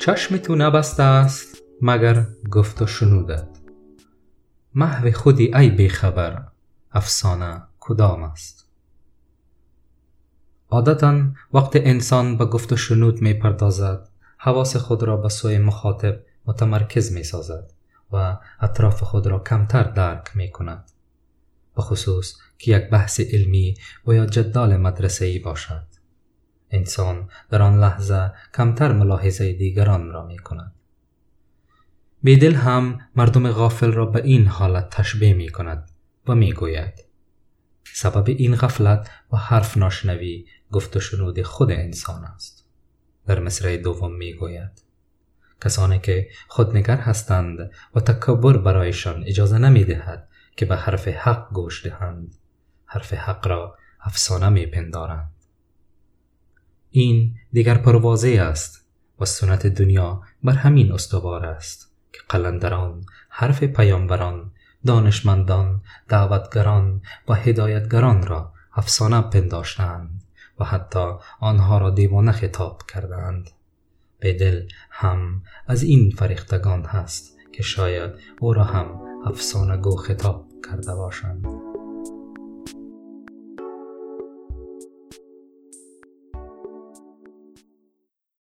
چشم تو نبسته است مگر گفت و شنودت محو خودی ای بیخبر افسانه کدام است عادتا وقت انسان به گفت و شنود می پردازد حواس خود را به سوی مخاطب متمرکز می سازد و اطراف خود را کمتر درک می کند. بخصوص که یک بحث علمی و یا جدال مدرسه ای باشد. انسان در آن لحظه کمتر ملاحظه دیگران را می کند. بیدل هم مردم غافل را به این حالت تشبیه می کند و می گوید. سبب این غفلت و حرف ناشنوی گفت و شنود خود انسان است. در مصرع دوم می گوید. کسانی که خودنگر هستند و تکبر برایشان اجازه نمی دهد که به حرف حق گوش دهند. حرف حق را افسانه می پندارند. این دیگر پروازه است و سنت دنیا بر همین استوار است که قلندران حرف پیامبران دانشمندان دعوتگران و هدایتگران را افسانه پنداشتند و حتی آنها را دیوانه خطاب کردند. به دل هم از این فریختگان هست که شاید او را هم افسانه گو خطاب کرده باشند.